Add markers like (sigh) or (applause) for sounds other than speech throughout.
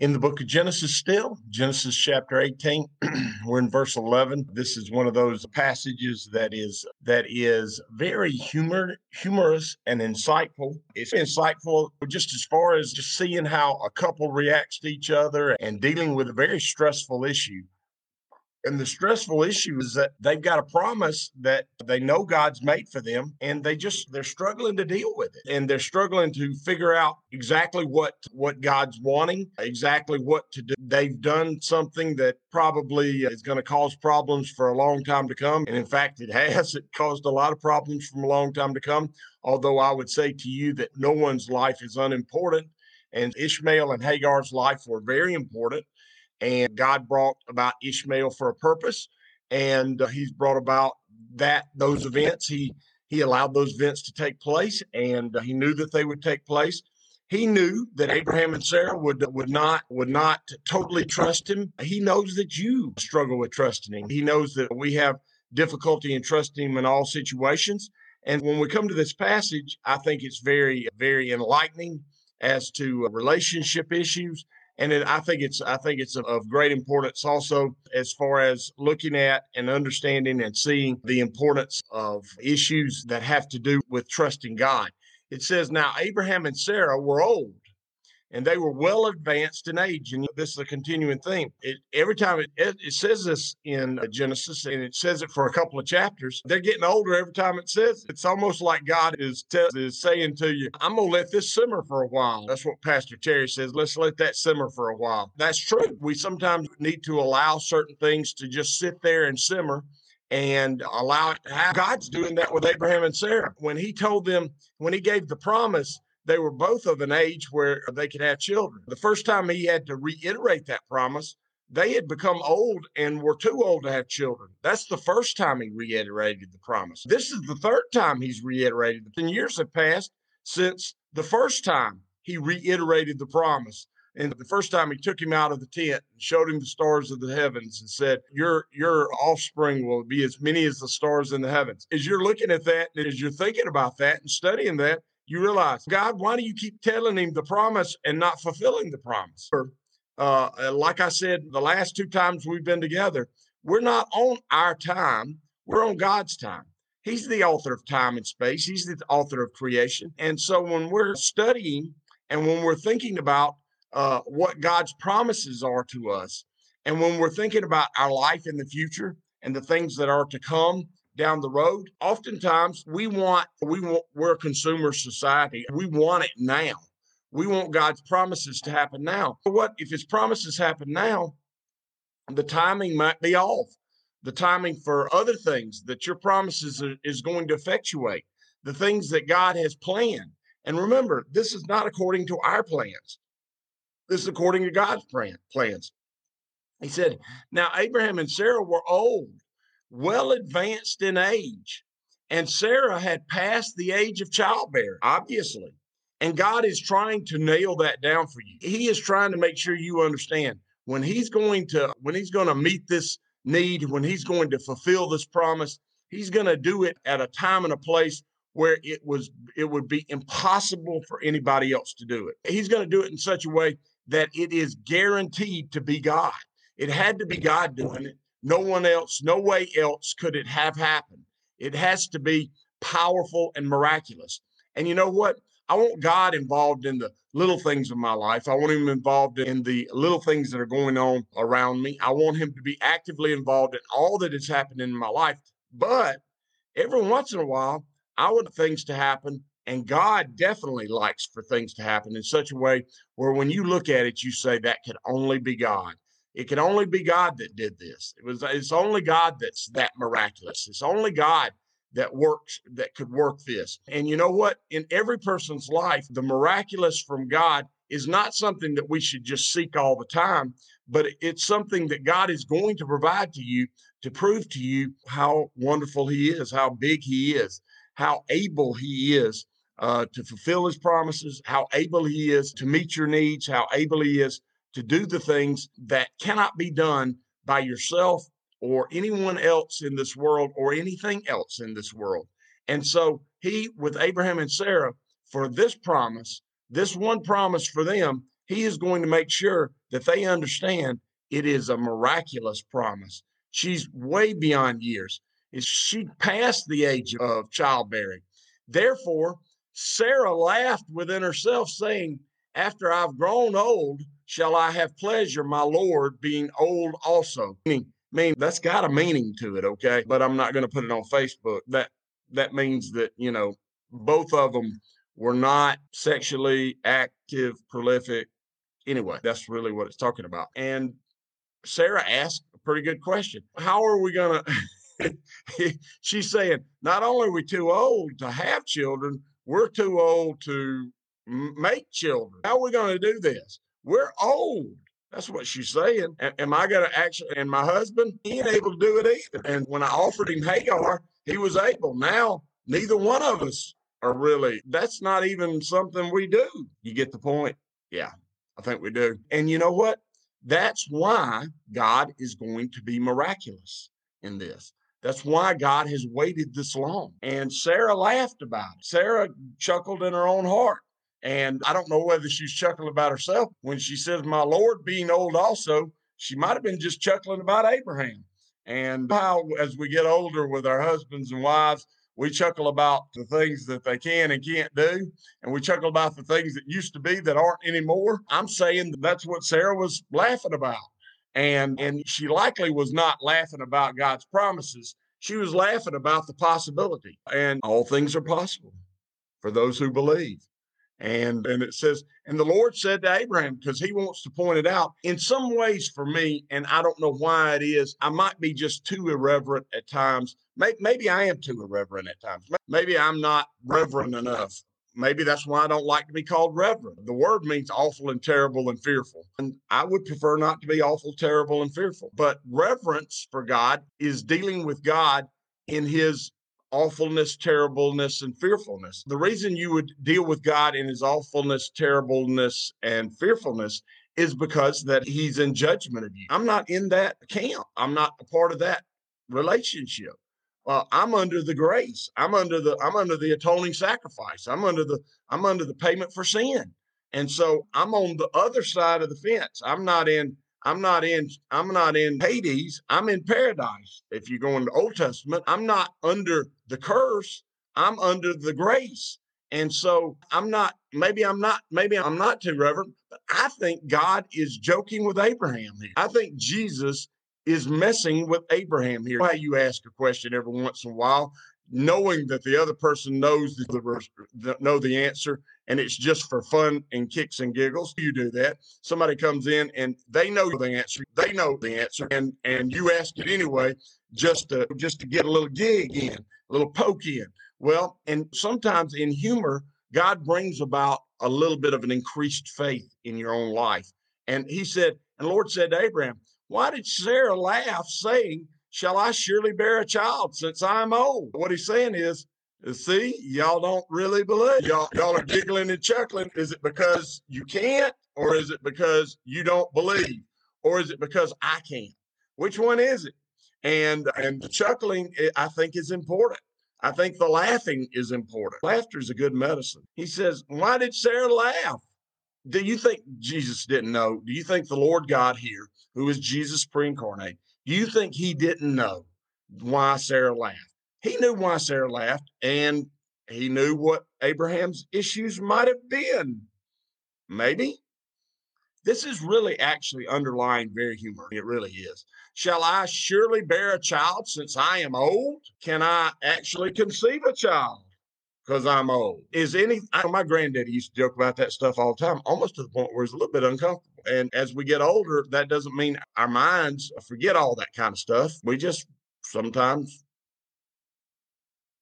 in the book of Genesis still, Genesis chapter 18. (clears throat) We're in verse 11. This is one of those passages that is that is very humor humorous and insightful. It's insightful just as far as just seeing how a couple reacts to each other and dealing with a very stressful issue. And the stressful issue is that they've got a promise that they know God's made for them and they just they're struggling to deal with it. And they're struggling to figure out exactly what what God's wanting, exactly what to do. They've done something that probably is going to cause problems for a long time to come. And in fact, it (laughs) has. It caused a lot of problems from a long time to come. Although I would say to you that no one's life is unimportant. And Ishmael and Hagar's life were very important and God brought about Ishmael for a purpose, and uh, He's brought about that those events. He He allowed those events to take place, and uh, He knew that they would take place. He knew that Abraham and Sarah would would not would not totally trust him. He knows that you struggle with trusting him. He knows that we have difficulty in trusting him in all situations. And when we come to this passage, I think it's very very enlightening as to uh, relationship issues and it, I think it's I think it's of great importance also as far as looking at and understanding and seeing the importance of issues that have to do with trusting God. It says now Abraham and Sarah were old and they were well advanced in age. And this is a continuing theme. It, every time it, it, it, says this in uh, Genesis, and it says it for a couple of chapters, they're getting older every time it says it. It's almost like God is, te- is saying to you, I'm going to let this simmer for a while. That's what Pastor Terry says. Let's let that simmer for a while. That's true. We sometimes need to allow certain things to just sit there and simmer and allow it to happen. God's doing that with Abraham and Sarah. When he told them, when he gave the promise, they were both of an age where they could have children. The first time he had to reiterate that promise, they had become old and were too old to have children. That's the first time he reiterated the promise. This is the third time he's reiterated. Ten years have passed since the first time he reiterated the promise. And the first time he took him out of the tent and showed him the stars of the heavens and said, Your your offspring will be as many as the stars in the heavens. As you're looking at that, and as you're thinking about that and studying that, you realize, God, why do you keep telling him the promise and not fulfilling the promise? Uh, like I said, the last two times we've been together, we're not on our time, we're on God's time. He's the author of time and space, He's the author of creation. And so when we're studying and when we're thinking about uh, what God's promises are to us, and when we're thinking about our life in the future and the things that are to come, down the road. Oftentimes we want we want we're a consumer society. We want it now. We want God's promises to happen now. But what if his promises happen now? The timing might be off. The timing for other things that your promises are, is going to effectuate, the things that God has planned. And remember, this is not according to our plans. This is according to God's plan, plans. He said, Now Abraham and Sarah were old well advanced in age. And Sarah had passed the age of childbearing, obviously. And God is trying to nail that down for you. He is trying to make sure you understand when he's going to when he's going to meet this need, when he's going to fulfill this promise, he's going to do it at a time and a place where it was it would be impossible for anybody else to do it. He's going to do it in such a way that it is guaranteed to be God. It had to be God doing it. No one else, no way else could it have happened. It has to be powerful and miraculous. And you know what? I want God involved in the little things of my life. I want him involved in the little things that are going on around me. I want him to be actively involved in all that is happening in my life. But every once in a while, I want things to happen And God definitely likes for things to happen in such a way where when you look at it, you say that could only be God. It can only be God that did this. It was it's only God that's that miraculous. It's only God that works that could work this. And you know what? In every person's life, the miraculous from God is not something that we should just seek all the time, but it's something that God is going to provide to you to prove to you how wonderful He is, how big He is, how able He is uh, to fulfill His promises, how able He is to meet your needs, how able He is to do the things that cannot be done by yourself or anyone else in this world or anything else in this world. And so he, with Abraham and Sarah, for this promise, this one promise for them, he is going to make sure that they understand it is a miraculous promise. She's way beyond years. She passed the age of childbearing. Therefore, Sarah laughed within herself, saying, After I've grown old, shall I have pleasure, my Lord, being old also? Meaning, mean that's got a meaning to it, okay? But I'm not going to put it on Facebook. That that means that you know both of them were not sexually active, prolific. Anyway, that's really what it's talking about. And Sarah asked a pretty good question. How are we going (laughs) to? She's saying, not only are we too old to have children, we're too old to make children. How are we going to do this? We're old. That's what she's saying. Am I going to actually? And my husband, he ain't able to do it either. And when I offered him Hagar, he was able. Now, neither one of us are really, that's not even something we do. You get the point? Yeah, I think we do. And you know what? That's why God is going to be miraculous in this. That's why God has waited this long. And Sarah laughed about it. Sarah chuckled in her own heart. And I don't know whether she's chuckling about herself when she says, My Lord being old also, she might have been just chuckling about Abraham. And how, as we get older with our husbands and wives, we chuckle about the things that they can and can't do. And we chuckle about the things that used to be that aren't anymore. I'm saying that's what Sarah was laughing about. And, and she likely was not laughing about God's promises. She was laughing about the possibility. And all things are possible for those who believe. And, and it says, and the Lord said to Abraham, because he wants to point it out, in some ways for me, and I don't know why it is, I might be just too irreverent at times. Maybe, I am too irreverent at times. Maybe I'm not reverent enough. Maybe that's why I don't like to be called reverend. The word means awful and terrible and fearful. And I would prefer not to be awful, terrible, and fearful. But reverence for God is dealing with God in his awfulness, terribleness, and fearfulness. The reason you would deal with God in his awfulness, terribleness, and fearfulness is because that he's in judgment of you. I'm not in that camp. I'm not a part of that relationship. Well, I'm under the grace. I'm under the I'm under the atoning sacrifice. I'm under the I'm under the payment for sin. And so I'm on the other side of the fence. I'm not in I'm not in I'm not in Hades. I'm in paradise. If you go in the Old Testament, I'm not under the curse. I'm under the grace. And so I'm not maybe I'm not maybe I'm not too reverent, but I think God is joking with Abraham here. I think Jesus is messing with Abraham here. Why you ask a question every once in a while, knowing that the other person knows the know the answer and it's just for fun and kicks and giggles. You do that. Somebody comes in and they know the answer. They know the answer, and and you ask it anyway, just to just to get a little gig in, a little poke in. Well, and sometimes in humor, God brings about a little bit of an increased faith in your own life. And He said, and Lord said to Abraham, Why did Sarah laugh, saying, Shall I surely bear a child since I'm old? What he's saying is, See, y'all don't really believe. Y'all, y'all are giggling and chuckling. Is it because you can't, or is it because you don't believe, or is it because I can't? Which one is it? And and chuckling, eh, I think, is important. I think the laughing is important. Laughter is a good medicine. He says, "Why did Sarah laugh? Do you think Jesus didn't know? Do you think the Lord God here, who is Jesus pre-incarnate, do you think he didn't know why Sarah laughed? He knew why Sarah laughed and he knew what Abraham's issues might have been. Maybe. This is really actually underlying very humor. It really is. Shall I surely bear a child since I am old? Can I actually conceive a child? because I'm old. Is any I, my granddaddy used to joke about that stuff all the time, almost to the point where it's a little bit uncomfortable. And as we get older, that doesn't mean our minds forget all that kind of stuff. We just sometimes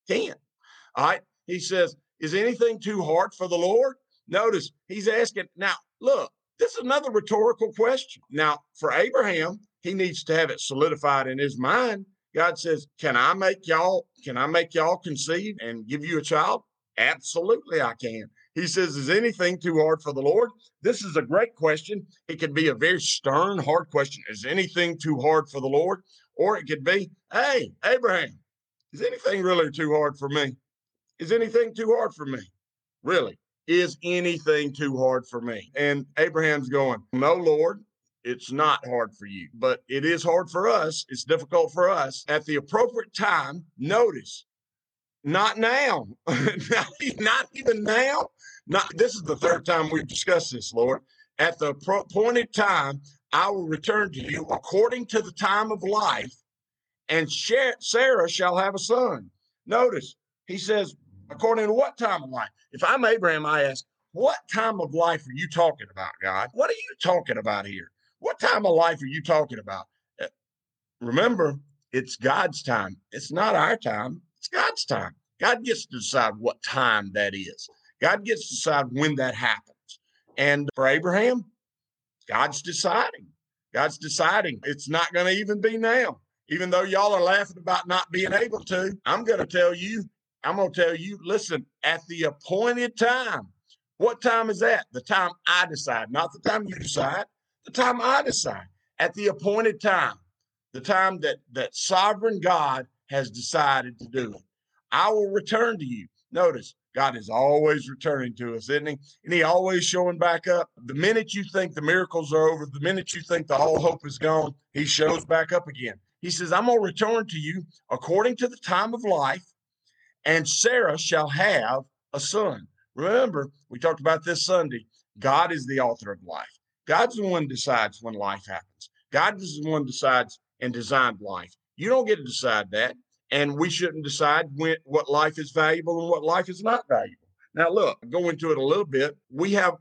can't. All right. He says, Is anything too hard for the Lord? Notice he's asking, now look, this is another rhetorical question. Now, for Abraham, he needs to have it solidified in his mind God says, Can I make y'all, can I make y'all conceive and give you a child? Absolutely, I can. He says, Is anything too hard for the Lord? This is a great question. It could be a very stern, hard question. Is anything too hard for the Lord? Or it could be, Hey, Abraham, is anything really too hard for me? Is anything too hard for me? Really? Is anything too hard for me? And Abraham's going, No, Lord, it's not hard for you, but it is hard for us. It's difficult for us at the appropriate time. Notice, not now, (laughs) not, even now. Not this is the third time we've discussed this, Lord. At the appointed time, I will return to you according to the time of life, and Sarah shall have a son. Notice, he says, according to what time of life? If I'm Abraham, I ask, what time of life are you talking about, God? What are you talking about here? What time of life are you talking about? Uh, remember, it's God's time. It's not our time. It's God's time. God gets to decide what time that is. God gets to decide when that happens. And for Abraham, God's deciding. God's deciding. It's not going to even be now. Even though y'all are laughing about not being able to, I'm going to tell you, I'm going to tell you, listen, at the appointed time, what time is that? The time I decide, not the time you decide the time I decide, at the appointed time, the time that that sovereign God has decided to do it. I will return to you. Notice God is always returning to us, isn't he? And he always showing back up. The minute you think the miracles are over, the minute you think the whole hope is gone, he shows back up again. He says, I'm going to return to you according to the time of life, and Sarah shall have a son. Remember, we talked about this Sunday. God is the author of life. God's the one decides when life happens. God is the one decides and designed life. You don't get to decide that. And we shouldn't decide when what life is valuable and what life is not valuable. Now, look, go into it a little bit. We have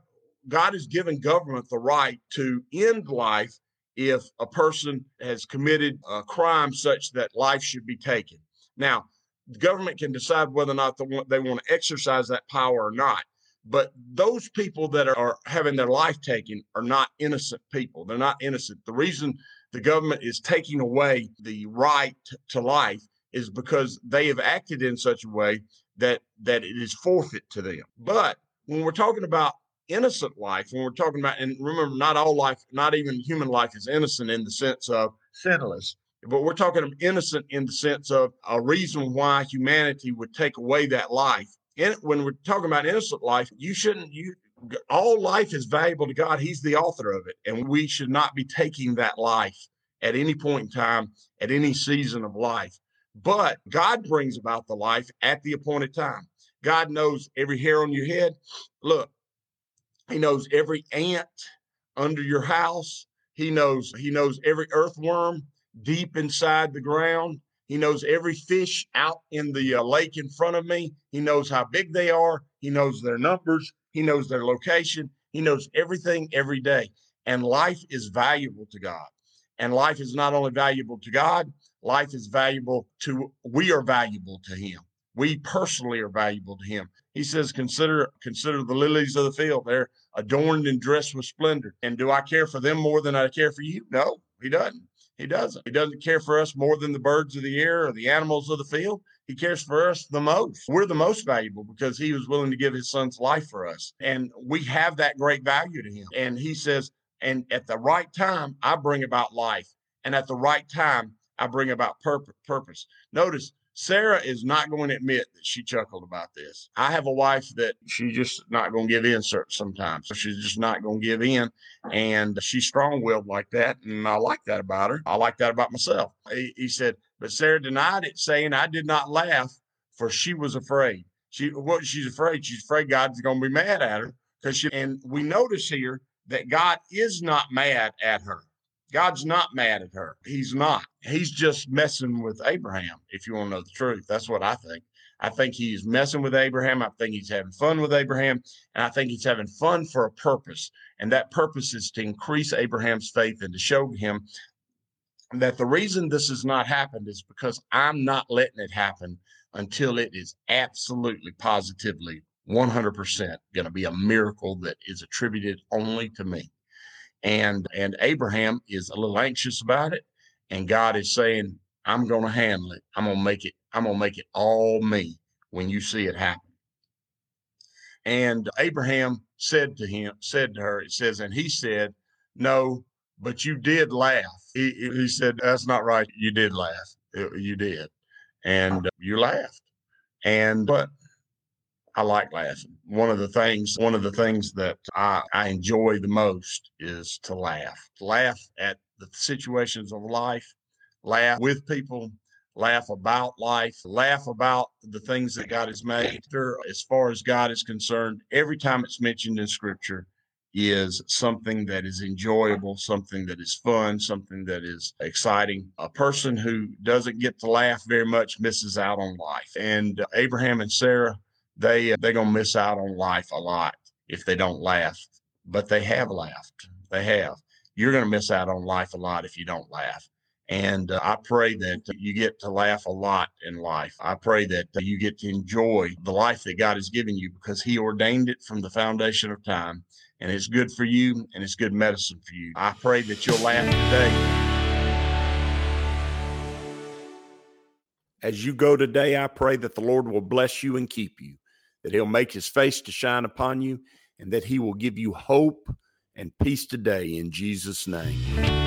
God has given government the right to end life if a person has committed a crime such that life should be taken. Now, the government can decide whether or not they want to exercise that power or not. But those people that are, having their life taken are not innocent people. They're not innocent. The reason the government is taking away the right to life is because they have acted in such a way that that it is forfeit to them. But when we're talking about innocent life, when we're talking about, and remember, not all life, not even human life, is innocent in the sense of sinless. But we're talking of innocent in the sense of a reason why humanity would take away that life in, when we're talking about innocent life, you shouldn't you all life is valuable to God. He's the author of it, and we should not be taking that life at any point in time, at any season of life. But God brings about the life at the appointed time. God knows every hair on your head. Look, He knows every ant under your house. He knows He knows every earthworm deep inside the ground. He knows every fish out in the uh, lake in front of me. He knows how big they are. He knows their numbers. He knows their location. He knows everything every day. And life is valuable to God. And life is not only valuable to God, life is valuable to, we are valuable to Him. We personally are valuable to Him. He says, consider, consider the lilies of the field. They're adorned and dressed with splendor. And do I care for them more than I care for you? No, He doesn't. He doesn't. He doesn't care for us more than the birds of the air or the animals of the field. He cares for us the most. We're the most valuable because he was willing to give his son's life for us. And we have that great value to him. And he says, and at the right time, I bring about life. And at the right time, I bring about purpose. Notice Sarah is not going to admit that she chuckled about this. I have a wife that she's just not going to give in sometimes. So She's just not going to give in. And she's strong willed like that. And I like that about her. I like that about myself. He, he, said, but Sarah denied it, saying, I did not laugh, for she was afraid. She what she's afraid. She's afraid God's going to be mad at her. Because she and we notice here that God is not mad at her. God's not mad at her. He's not. He's just messing with Abraham, if you want to know the truth. That's what I think. I think he's messing with Abraham. I think he's having fun with Abraham. And I think he's having fun for a purpose. And that purpose is to increase Abraham's faith and to show him that the reason this has not happened is because I'm not letting it happen until it is absolutely positively 100% going to be a miracle that is attributed only to me. And and Abraham is a little anxious about it and God is saying I'm going to handle it. I'm going to make it I'm to make it all me when you see it happen. And Abraham said to him said to her it says and he said no but you did laugh. He, he said, That's not right. You did laugh. You did. And you laughed. And, but I like laughing. One of the things, one of the things that I, I enjoy the most is to laugh. Laugh at the situations of life, laugh with people, laugh about life, laugh about the things that God has made. As far as God is concerned, every time it's mentioned in scripture, is something that is enjoyable, something that is fun, something that is exciting. A person who doesn't get to laugh very much misses out on life. And Abraham and Sarah, they they're gonna miss out on life a lot if they don't laugh. But they have laughed. They have. You're gonna miss out on life a lot if you don't laugh. And uh, I pray that you get to laugh a lot in life. I pray that uh, you get to enjoy the life that God has given you because He ordained it from the foundation of time and it's good for you and it's good medicine for you. I pray that you'll laugh today. As you go today, I pray that the Lord will bless you and keep you, that He'll make His face to shine upon you, and that He will give you hope and peace today in Jesus' name.